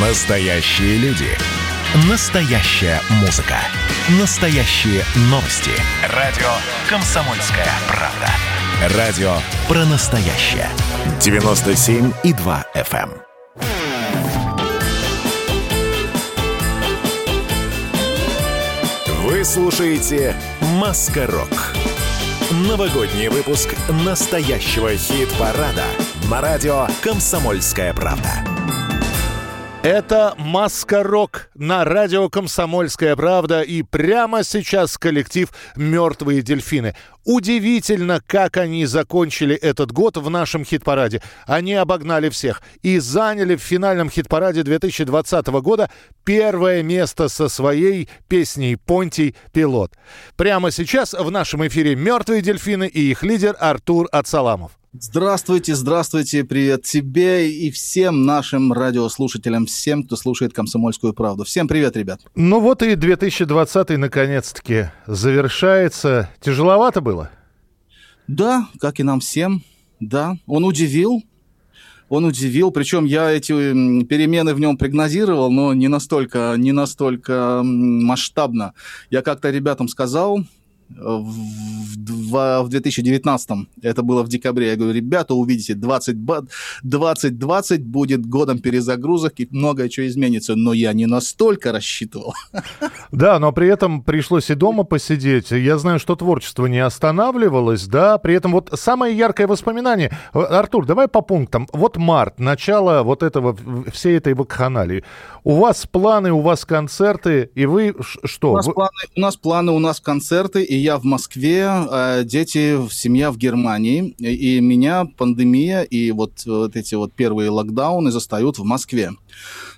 Настоящие люди. Настоящая музыка. Настоящие новости. Радио «Комсомольская правда». Радио про настоящее. 97,2 FM. эм. Вы слушаете «Маскарок». Новогодний выпуск настоящего хит-парада на радио «Комсомольская правда». Это «Маска-рок» на радио «Комсомольская правда» и прямо сейчас коллектив «Мертвые дельфины». Удивительно, как они закончили этот год в нашем хит-параде. Они обогнали всех и заняли в финальном хит-параде 2020 года первое место со своей песней «Понтий пилот». Прямо сейчас в нашем эфире «Мертвые дельфины» и их лидер Артур Ацаламов. Здравствуйте, здравствуйте, привет тебе и всем нашим радиослушателям, всем, кто слушает «Комсомольскую правду». Всем привет, ребят. Ну вот и 2020 наконец-таки завершается. Тяжеловато было? Да, как и нам всем, да. Он удивил, он удивил, причем я эти перемены в нем прогнозировал, но не настолько, не настолько масштабно. Я как-то ребятам сказал, в, в 2019, это было в декабре, я говорю, ребята, увидите, 20, 2020 будет годом перезагрузок и многое что изменится, но я не настолько рассчитывал. Да, но при этом пришлось и дома посидеть. Я знаю, что творчество не останавливалось, да, при этом вот самое яркое воспоминание. Артур, давай по пунктам. Вот март, начало вот этого, всей этой вакханалии. У вас планы, у вас концерты, и вы что? У нас, планы, у нас планы, у нас концерты, и я в Москве, а дети, семья в Германии, и меня пандемия и вот, вот эти вот первые локдауны застают в Москве.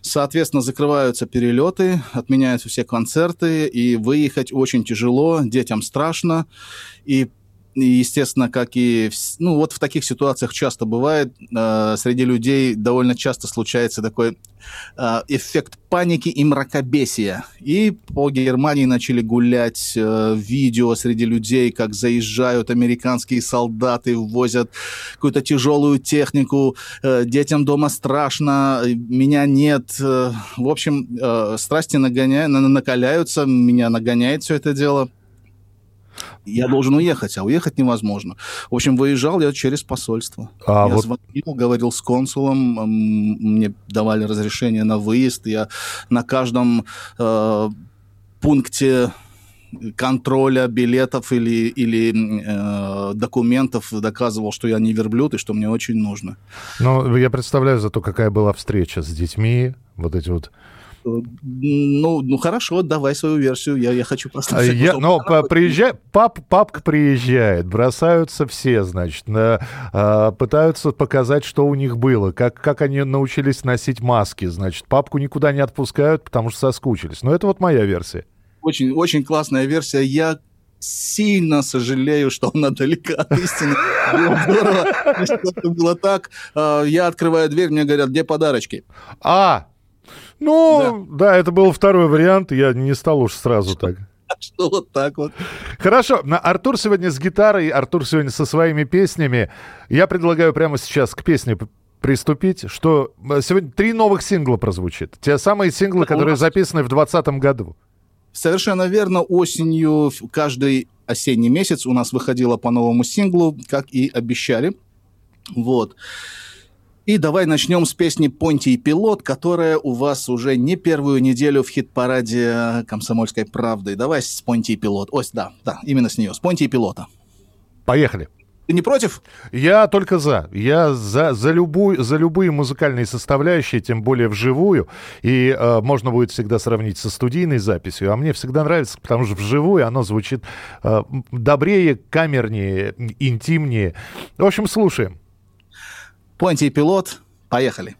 Соответственно, закрываются перелеты, отменяются все концерты, и выехать очень тяжело, детям страшно, и естественно, как и... Ну, вот в таких ситуациях часто бывает, э, среди людей довольно часто случается такой э, эффект паники и мракобесия. И по Германии начали гулять э, видео среди людей, как заезжают американские солдаты, возят какую-то тяжелую технику, э, детям дома страшно, меня нет. Э, в общем, э, страсти нагоняют, накаляются, меня нагоняет все это дело я должен уехать, а уехать невозможно. В общем, выезжал я через посольство. А я вот... звонил, говорил с консулом, мне давали разрешение на выезд. Я на каждом э, пункте контроля билетов или, или э, документов доказывал, что я не верблюд и что мне очень нужно. Ну, я представляю зато, какая была встреча с детьми, вот эти вот ну, ну хорошо, давай свою версию, я, я хочу послушать. Я, но приезжай, пап, папка приезжает, бросаются все, значит, на, а, пытаются показать, что у них было, как, как они научились носить маски, значит, папку никуда не отпускают, потому что соскучились. Но это вот моя версия. Очень, очень классная версия. Я сильно сожалею, что она далека от истины. Было здорово, что это было так. А, я открываю дверь, мне говорят, где подарочки? А, ну, да. да, это был второй вариант, я не стал уж сразу так. Что вот так вот. Хорошо, Артур сегодня с гитарой, Артур сегодня со своими песнями. Я предлагаю прямо сейчас к песне приступить, что э, сегодня три новых сингла прозвучит. Те самые синглы, которые записаны в 2020 году. Совершенно верно. Осенью каждый осенний месяц у нас выходило по новому синглу, как и обещали. Вот. И давай начнем с песни «Понтий пилот», которая у вас уже не первую неделю в хит-параде «Комсомольской правды». Давай с «Понтий пилот». Ось, да, да, именно с нее, с «Понтий пилота». Поехали. Ты не против? Я только за. Я за, за, любую, за любые музыкальные составляющие, тем более вживую. И э, можно будет всегда сравнить со студийной записью. А мне всегда нравится, потому что вживую оно звучит э, добрее, камернее, интимнее. В общем, слушаем. Понтий пилот. Поехали.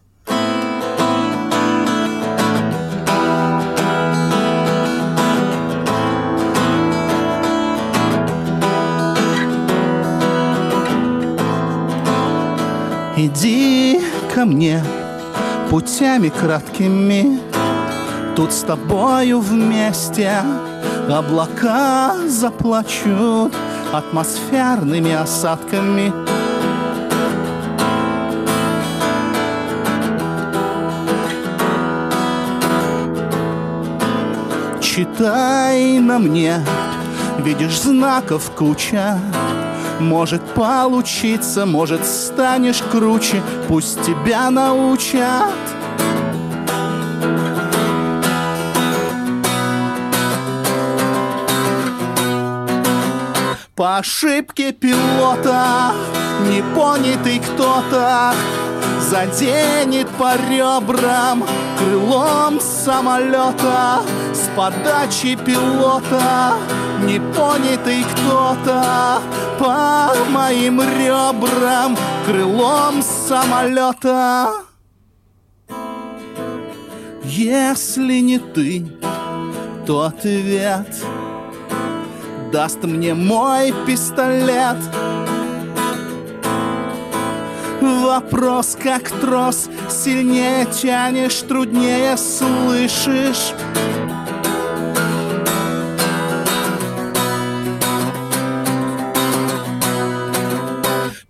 Иди ко мне путями краткими, Тут с тобою вместе облака заплачут атмосферными осадками — читай на мне, видишь знаков куча. Может получиться, может станешь круче, пусть тебя научат. По ошибке пилота непонятый кто-то Заденет по ребрам крылом самолета подачи пилота непонятый кто-то По моим ребрам крылом самолета Если не ты, то ответ даст мне мой пистолет. Вопрос как трос, сильнее тянешь, труднее слышишь.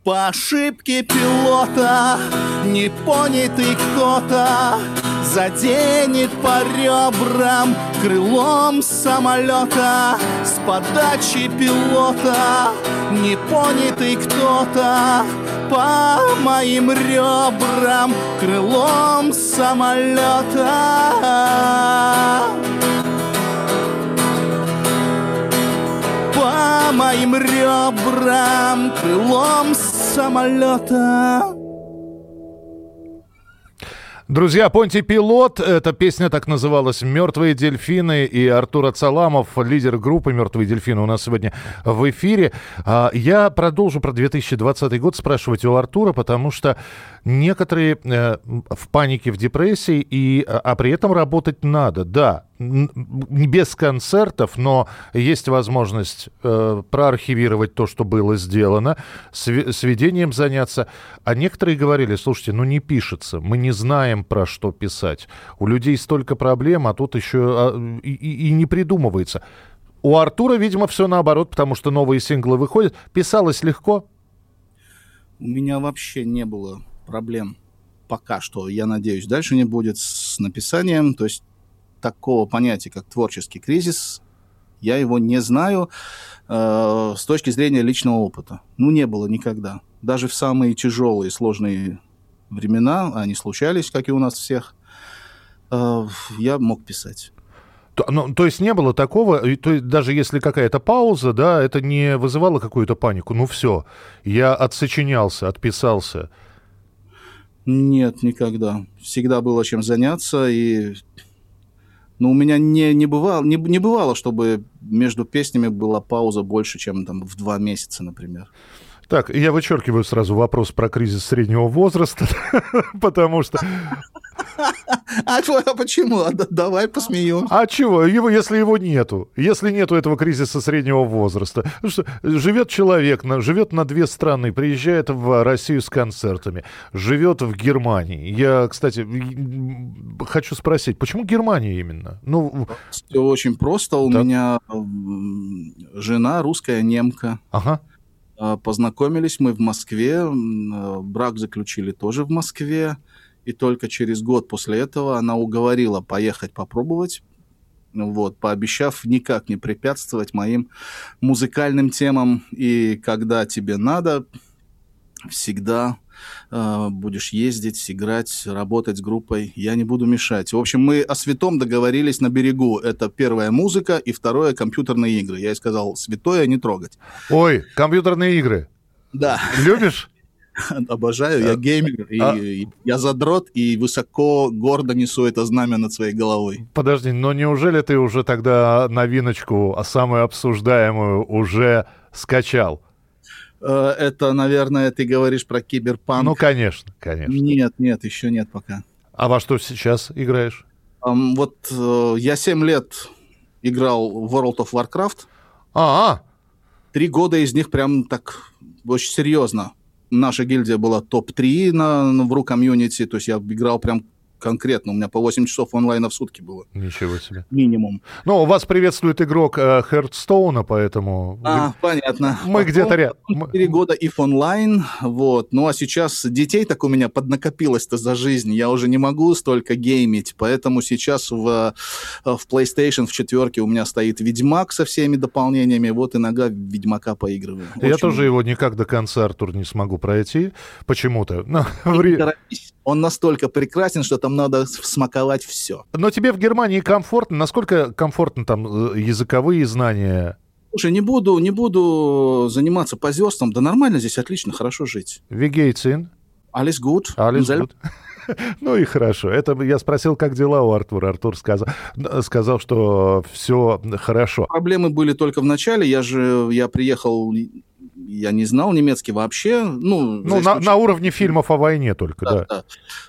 По ошибке пилота непонятый кто-то заденет по ребрам крылом самолета с подачи пилота непонятый кто-то по моим ребрам крылом самолета. По моим ребрам крылом самолета. Друзья, Понти Пилот, эта песня так называлась «Мертвые дельфины» и Артур Ацаламов, лидер группы «Мертвые дельфины» у нас сегодня в эфире. А, я продолжу про 2020 год спрашивать у Артура, потому что некоторые э, в панике, в депрессии, и, а, а при этом работать надо. Да, без концертов, но есть возможность э, проархивировать то, что было сделано, св- сведением заняться. А некоторые говорили, слушайте, ну не пишется, мы не знаем, про что писать. У людей столько проблем, а тут еще а, и, и не придумывается. У Артура, видимо, все наоборот, потому что новые синглы выходят. Писалось легко? У меня вообще не было проблем пока что. Я надеюсь, дальше не будет с написанием. То есть такого понятия, как творческий кризис, я его не знаю э, с точки зрения личного опыта. Ну, не было никогда. Даже в самые тяжелые, сложные времена, они случались, как и у нас всех, э, я мог писать. То, ну, то есть не было такого, то есть даже если какая-то пауза, да, это не вызывало какую-то панику. Ну все, я отсочинялся, отписался. Нет, никогда. Всегда было чем заняться, и но у меня не, не, бывало, не, не бывало, чтобы между песнями была пауза больше, чем там в два месяца, например. Так, я вычеркиваю сразу вопрос про кризис среднего возраста, потому что... А, а почему? А, давай посмеем. А чего? Его, если его нету, если нету этого кризиса среднего возраста, ну что, живет человек, на, живет на две страны, приезжает в Россию с концертами, живет в Германии. Я, кстати, хочу спросить, почему Германия именно? Ну, Все очень просто. У да. меня жена русская немка. Ага. А, познакомились мы в Москве, а, брак заключили тоже в Москве, и только через год после этого она уговорила поехать попробовать, вот, пообещав никак не препятствовать моим музыкальным темам. И когда тебе надо, всегда э, будешь ездить, играть, работать с группой. Я не буду мешать. В общем, мы о святом договорились на берегу. Это первая музыка и второе компьютерные игры. Я ей сказал, святое не трогать. Ой, компьютерные игры. Да. Любишь? Обожаю, я геймер, а... и я задрот, и высоко, гордо несу это знамя над своей головой. Подожди, но неужели ты уже тогда новиночку, а самую обсуждаемую, уже скачал? Э, это, наверное, ты говоришь про киберпанк. Ну, конечно, конечно. Нет, нет, еще нет пока. А во что сейчас играешь? Um, вот uh, я 7 лет играл в World of Warcraft. А, -а. Три года из них прям так очень серьезно. Наша гильдия была топ-3 на, в ру комьюнити, то есть я играл прям конкретно. У меня по 8 часов онлайна в сутки было. Ничего себе. Минимум. Ну, вас приветствует игрок э, поэтому... А, вы... понятно. Мы где-то рядом. 4 года if онлайн, вот. Ну, а сейчас детей так у меня поднакопилось-то за жизнь. Я уже не могу столько геймить, поэтому сейчас в, э, в PlayStation в четверке у меня стоит Ведьмак со всеми дополнениями. Вот иногда Ведьмака поигрываю. Я Очень... тоже его никак до конца, Артур, не смогу пройти почему-то. Но... Он настолько прекрасен, что там надо смаковать все. Но тебе в Германии комфортно? Насколько комфортно там э, языковые знания? Слушай, не буду, не буду заниматься позерством. Да нормально здесь, отлично, хорошо жить. Вегейцин? Alles gut. Alles gut. Ну и хорошо. Это я спросил, как дела у Артура. Артур сказал, сказал, что все хорошо. Проблемы были только в начале. Я же я приехал я не знал немецкий вообще. Ну, ну на, на уровне фильмов о войне только, да, да. да.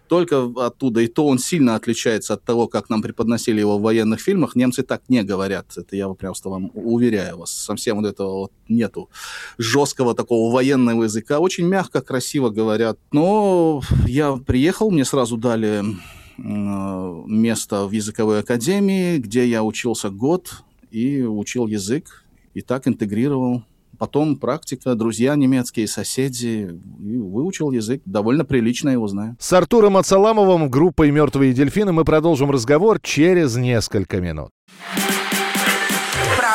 Только оттуда. И то он сильно отличается от того, как нам преподносили его в военных фильмах. Немцы так не говорят. Это я просто вам уверяю вас. Совсем вот этого вот нету жесткого такого военного языка. Очень мягко, красиво говорят. Но я приехал, мне сразу дали место в языковой академии, где я учился год и учил язык, и так интегрировал потом практика, друзья немецкие, соседи. И выучил язык, довольно прилично его знаю. С Артуром Ацаламовым, группой «Мертвые дельфины» мы продолжим разговор через несколько минут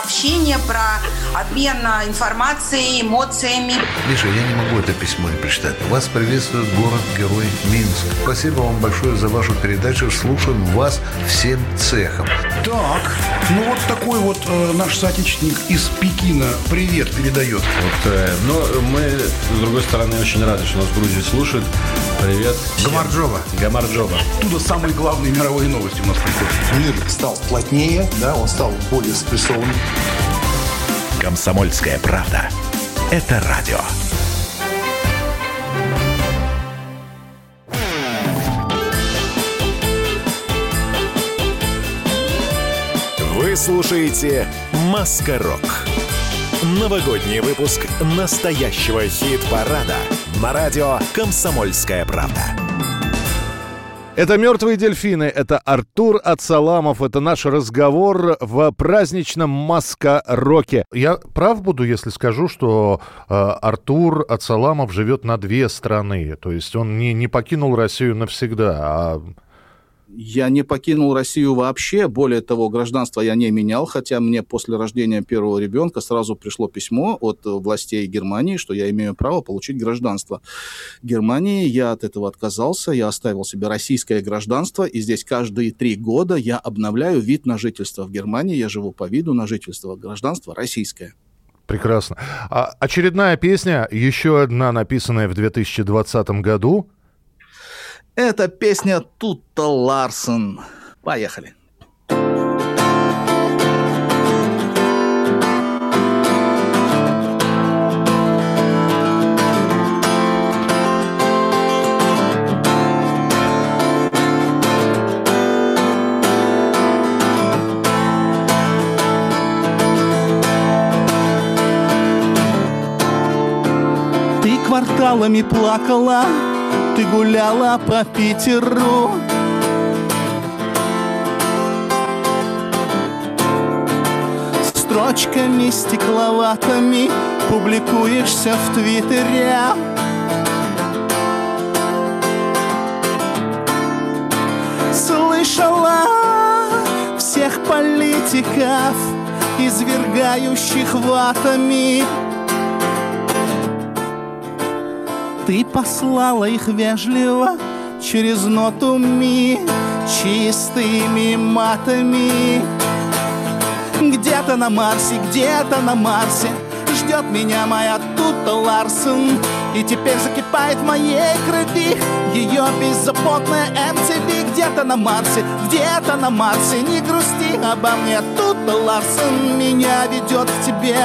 общение, про обмен информацией, эмоциями. Миша, я не могу это письмо не прочитать. Вас приветствует город-герой Минск. Спасибо вам большое за вашу передачу. Слушаем вас всем цехом. Так, ну вот такой вот э, наш соотечественник из Пекина привет передает. Вот, э, но мы, с другой стороны, очень рады, что нас в Грузии слушают. Привет. Гамарджоба. Гамарджоба. Оттуда самые главные мировые новости у нас приходят. Мир стал плотнее, да, он стал более спрессованным. Комсомольская правда. Это радио. Вы слушаете «Маска-рок». Новогодний выпуск настоящего хит-парада на радио «Комсомольская правда». Это «Мертвые дельфины», это Артур Ацаламов, это наш разговор в праздничном Маска-роке. Я прав буду, если скажу, что э, Артур Ацаламов живет на две страны, то есть он не, не покинул Россию навсегда, а я не покинул Россию вообще. Более того, гражданство я не менял, хотя мне после рождения первого ребенка сразу пришло письмо от властей Германии, что я имею право получить гражданство Германии. Я от этого отказался, я оставил себе российское гражданство, и здесь каждые три года я обновляю вид на жительство в Германии. Я живу по виду на жительство, гражданство российское. Прекрасно. А очередная песня, еще одна написанная в 2020 году, это песня Тутта Ларсон. Поехали. Кварталами плакала ты гуляла по Питеру? Строчками стекловатыми Публикуешься в Твиттере. Слышала всех политиков Извергающих ватами Ты послала их вежливо через ноту ми чистыми матами. Где-то на Марсе, где-то на Марсе ждет меня моя Тута Ларсон. И теперь закипает в моей крови ее беззаботная MTV Где-то на Марсе, где-то на Марсе Не грусти обо мне, Тута Ларсон Меня ведет к тебе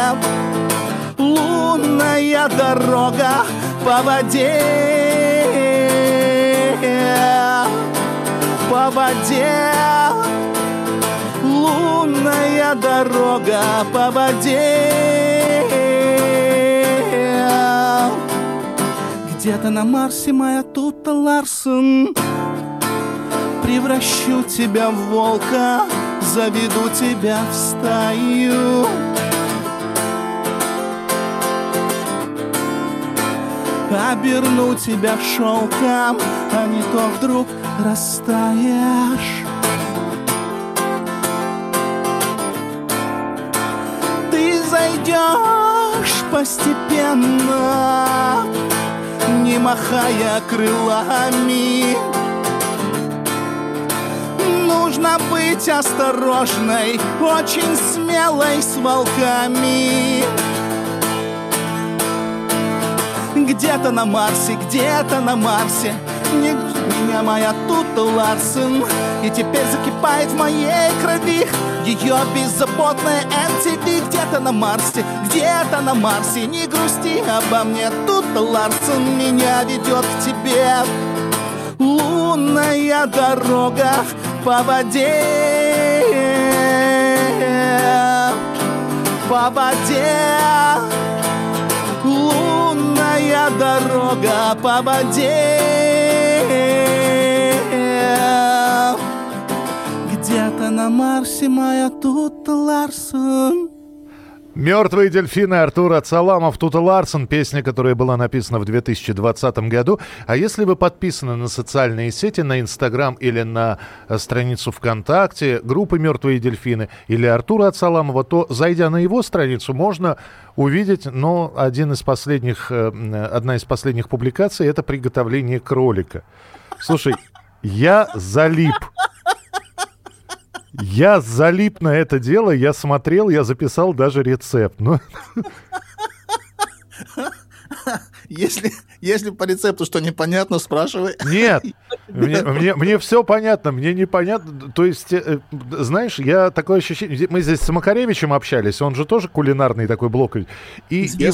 лунная дорога по воде, по воде. Лунная дорога по воде. Где-то на Марсе моя тут Ларсон Превращу тебя в волка, заведу тебя в стаю. Оберну тебя шелком, а не то вдруг растаешь. Ты зайдешь постепенно, не махая крылами. Нужно быть осторожной, очень смелой с волками. Где-то на Марсе, где-то на Марсе. Не меня моя тут Ларсен И теперь закипает в моей крови. Ее беззаботная MTV Где-то на Марсе, где-то на Марсе. Не грусти обо мне, тут Ларсен Меня ведет к тебе. Лунная дорога по воде. По воде Лунная дорога по воде. Где-то на Марсе моя тут Ларсон Мертвые дельфины Артур Ацаламов, Тута Ларсон, песня, которая была написана в 2020 году. А если вы подписаны на социальные сети, на Инстаграм или на э, страницу ВКонтакте группы «Мертвые дельфины» или Артура Ацаламова, то, зайдя на его страницу, можно увидеть, но один из последних, э, одна из последних публикаций – это приготовление кролика. Слушай, я залип. Я залип на это дело, я смотрел, я записал даже рецепт. Ну... Если, если по рецепту что непонятно, спрашивай. Нет, мне, мне, мне все понятно, мне непонятно. То есть, э, знаешь, я такое ощущение... Мы здесь с Макаревичем общались, он же тоже кулинарный такой блок. И, и, и,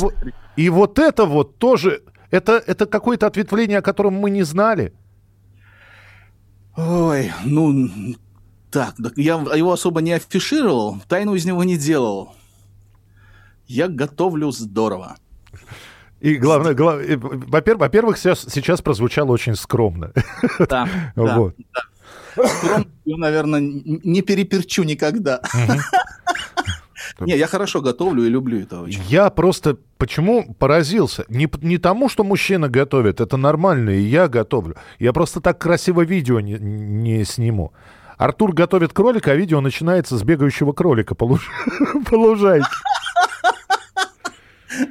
и вот это вот тоже... Это, это какое-то ответвление, о котором мы не знали. Ой, ну, так, я его особо не афишировал, тайну из него не делал. Я готовлю здорово. И главное, глав... во-первых, во-первых, сейчас, сейчас прозвучало очень скромно. Да, вот. да, да. Скромно, наверное, не переперчу никогда. Не, я хорошо готовлю и люблю это очень. Я просто почему поразился? Не, не тому, что мужчина готовит, это нормально, и я готовлю. Я просто так красиво видео не, не сниму. Артур готовит кролика, а видео начинается с бегающего кролика по, луж... по лужайке.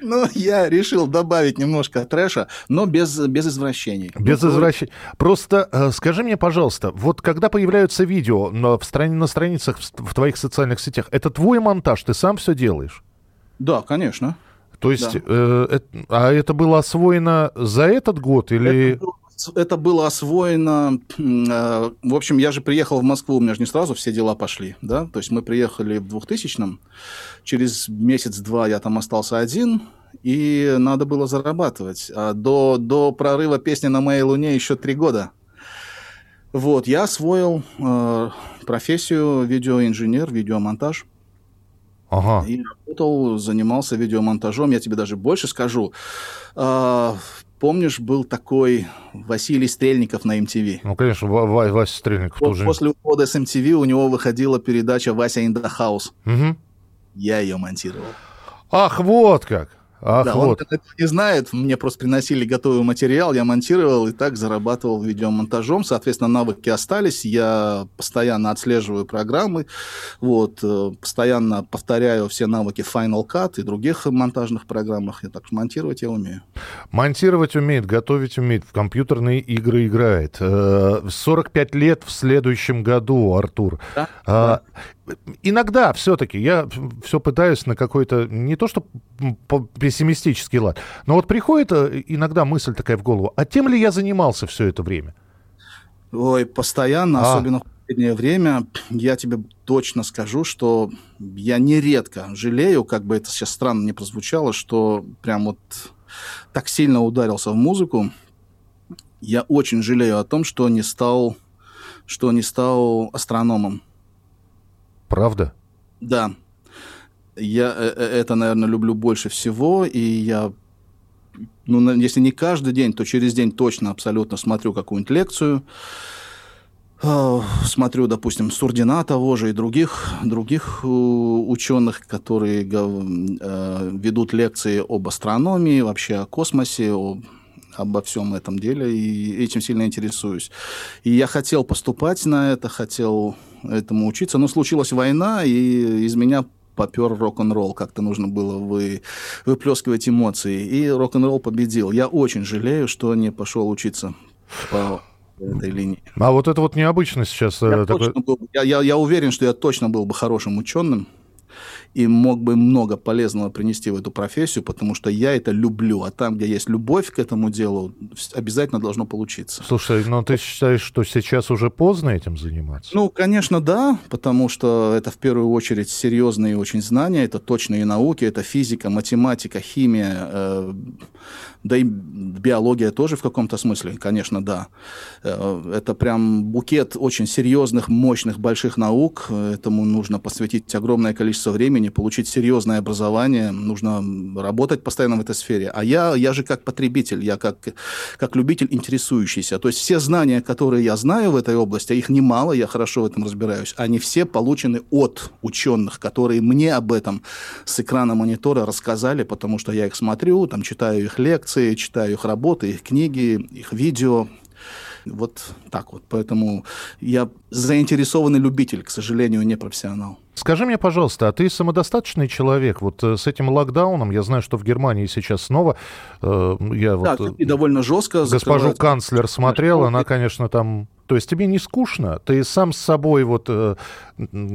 Ну, я решил добавить немножко трэша, но без, без извращений. Без ну, извращений. Просто э, скажи мне, пожалуйста, вот когда появляются видео на, в страни, на страницах в, в твоих социальных сетях, это твой монтаж, ты сам все делаешь? Да, конечно. То есть, да. э, э, а это было освоено за этот год или... Это это было освоено... Э, в общем, я же приехал в Москву, у меня же не сразу все дела пошли, да? То есть мы приехали в 2000-м, через месяц-два я там остался один, и надо было зарабатывать. А до, до прорыва песни «На моей луне» еще три года. Вот, я освоил э, профессию видеоинженер, видеомонтаж. Ага. И работал, занимался видеомонтажом. Я тебе даже больше скажу. Э, Помнишь, был такой Василий Стрельников на MTV? Ну, конечно, Ва- Вася Стрельников вот тоже. После ухода с MTV у него выходила передача «Вася in the House». Угу. Я ее монтировал. Ах, вот как! Ах, да, вот. он это не знает, мне просто приносили готовый материал, я монтировал и так зарабатывал видеомонтажом, соответственно, навыки остались, я постоянно отслеживаю программы, вот, э, постоянно повторяю все навыки Final Cut и других монтажных программах, я так монтировать я умею. Монтировать умеет, готовить умеет, в компьютерные игры играет. 45 э, лет в следующем году, Артур. Да? А, да иногда все-таки я все пытаюсь на какой-то, не то что пессимистический лад, но вот приходит э, иногда мысль такая в голову, а тем ли я занимался все это время? Ой, постоянно, а. особенно в последнее время, я тебе точно скажу, что я нередко жалею, как бы это сейчас странно не прозвучало, что прям вот так сильно ударился в музыку. Я очень жалею о том, что не стал, что не стал астрономом. Правда? Да. Я э, э, это, наверное, люблю больше всего, и я, ну, если не каждый день, то через день точно абсолютно смотрю какую-нибудь лекцию. э, смотрю, допустим, Сурдина того же и других, других ученых, которые ведут лекции об астрономии, вообще о космосе, о обо всем этом деле, и этим сильно интересуюсь. И я хотел поступать на это, хотел этому учиться, но случилась война, и из меня попер рок-н-ролл, как-то нужно было вы, выплескивать эмоции, и рок-н-ролл победил. Я очень жалею, что не пошел учиться по этой линии. А вот это вот необычно сейчас. Я, э, такой... был, я, я, я уверен, что я точно был бы хорошим ученым, и мог бы много полезного принести в эту профессию, потому что я это люблю. А там, где есть любовь к этому делу, обязательно должно получиться. Слушай, но ты считаешь, что сейчас уже поздно этим заниматься? Ну, конечно, да, потому что это в первую очередь серьезные очень знания, это точные науки, это физика, математика, химия, э, да и биология тоже в каком-то смысле, конечно, да. Э, это прям букет очень серьезных, мощных, больших наук. Этому нужно посвятить огромное количество времени, получить серьезное образование, нужно работать постоянно в этой сфере. А я, я же как потребитель, я как, как любитель интересующийся. То есть все знания, которые я знаю в этой области, а их немало, я хорошо в этом разбираюсь, они все получены от ученых, которые мне об этом с экрана монитора рассказали, потому что я их смотрю, там читаю их лекции, читаю их работы, их книги, их видео, вот так вот. Поэтому я заинтересованный любитель, к сожалению, не профессионал. Скажи мне, пожалуйста, а ты самодостаточный человек? Вот э, с этим локдауном, я знаю, что в Германии сейчас снова... Э, я да, вот, и довольно жестко. Госпожу канцлер смотрел, она, конечно, там... То есть тебе не скучно? Ты сам с собой вот... Э,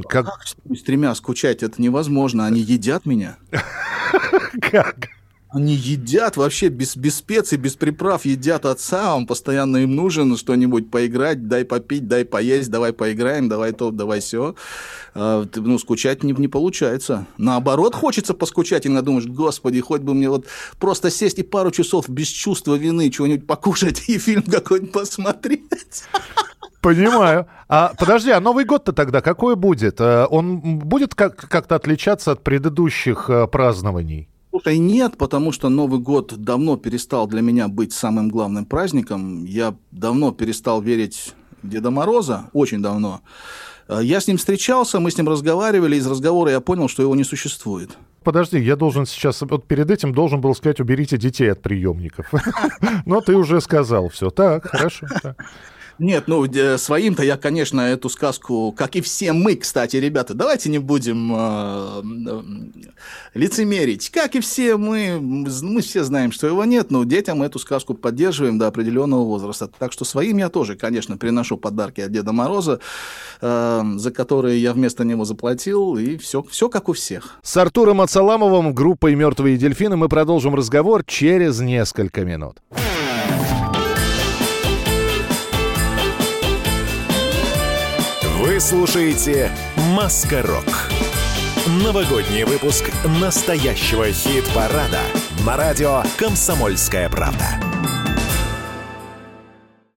как... как с тремя скучать? Это невозможно. Они едят меня. Как? Они едят вообще без, без специй, без приправ, едят отца, он постоянно им нужен что-нибудь поиграть, дай попить, дай поесть, давай поиграем, давай то, давай все. А, ну, скучать не, не получается. Наоборот, хочется поскучать, иногда думаешь, господи, хоть бы мне вот просто сесть и пару часов без чувства вины чего-нибудь покушать и фильм какой-нибудь посмотреть. Понимаю. А подожди, а Новый год-то тогда какой будет? Э, он будет как- как-то отличаться от предыдущих э, празднований? Слушай, нет, потому что Новый год давно перестал для меня быть самым главным праздником. Я давно перестал верить в Деда Мороза, очень давно. Э, я с ним встречался, мы с ним разговаривали, из разговора я понял, что его не существует. Подожди, я должен сейчас, вот перед этим должен был сказать, уберите детей от приемников. Но ты уже сказал все. Так, хорошо. Нет, ну, своим-то я, конечно, эту сказку, как и все мы, кстати, ребята, давайте не будем э, лицемерить. Как и все мы, мы все знаем, что его нет, но детям эту сказку поддерживаем до определенного возраста. Так что своим я тоже, конечно, приношу подарки от Деда Мороза, э, за которые я вместо него заплатил, и все, все как у всех. С Артуром Ацаламовым, группой «Мертвые дельфины» мы продолжим разговор через несколько минут. Вы слушаете «Маска-рок». Новогодний выпуск настоящего хит-парада на радио «Комсомольская правда».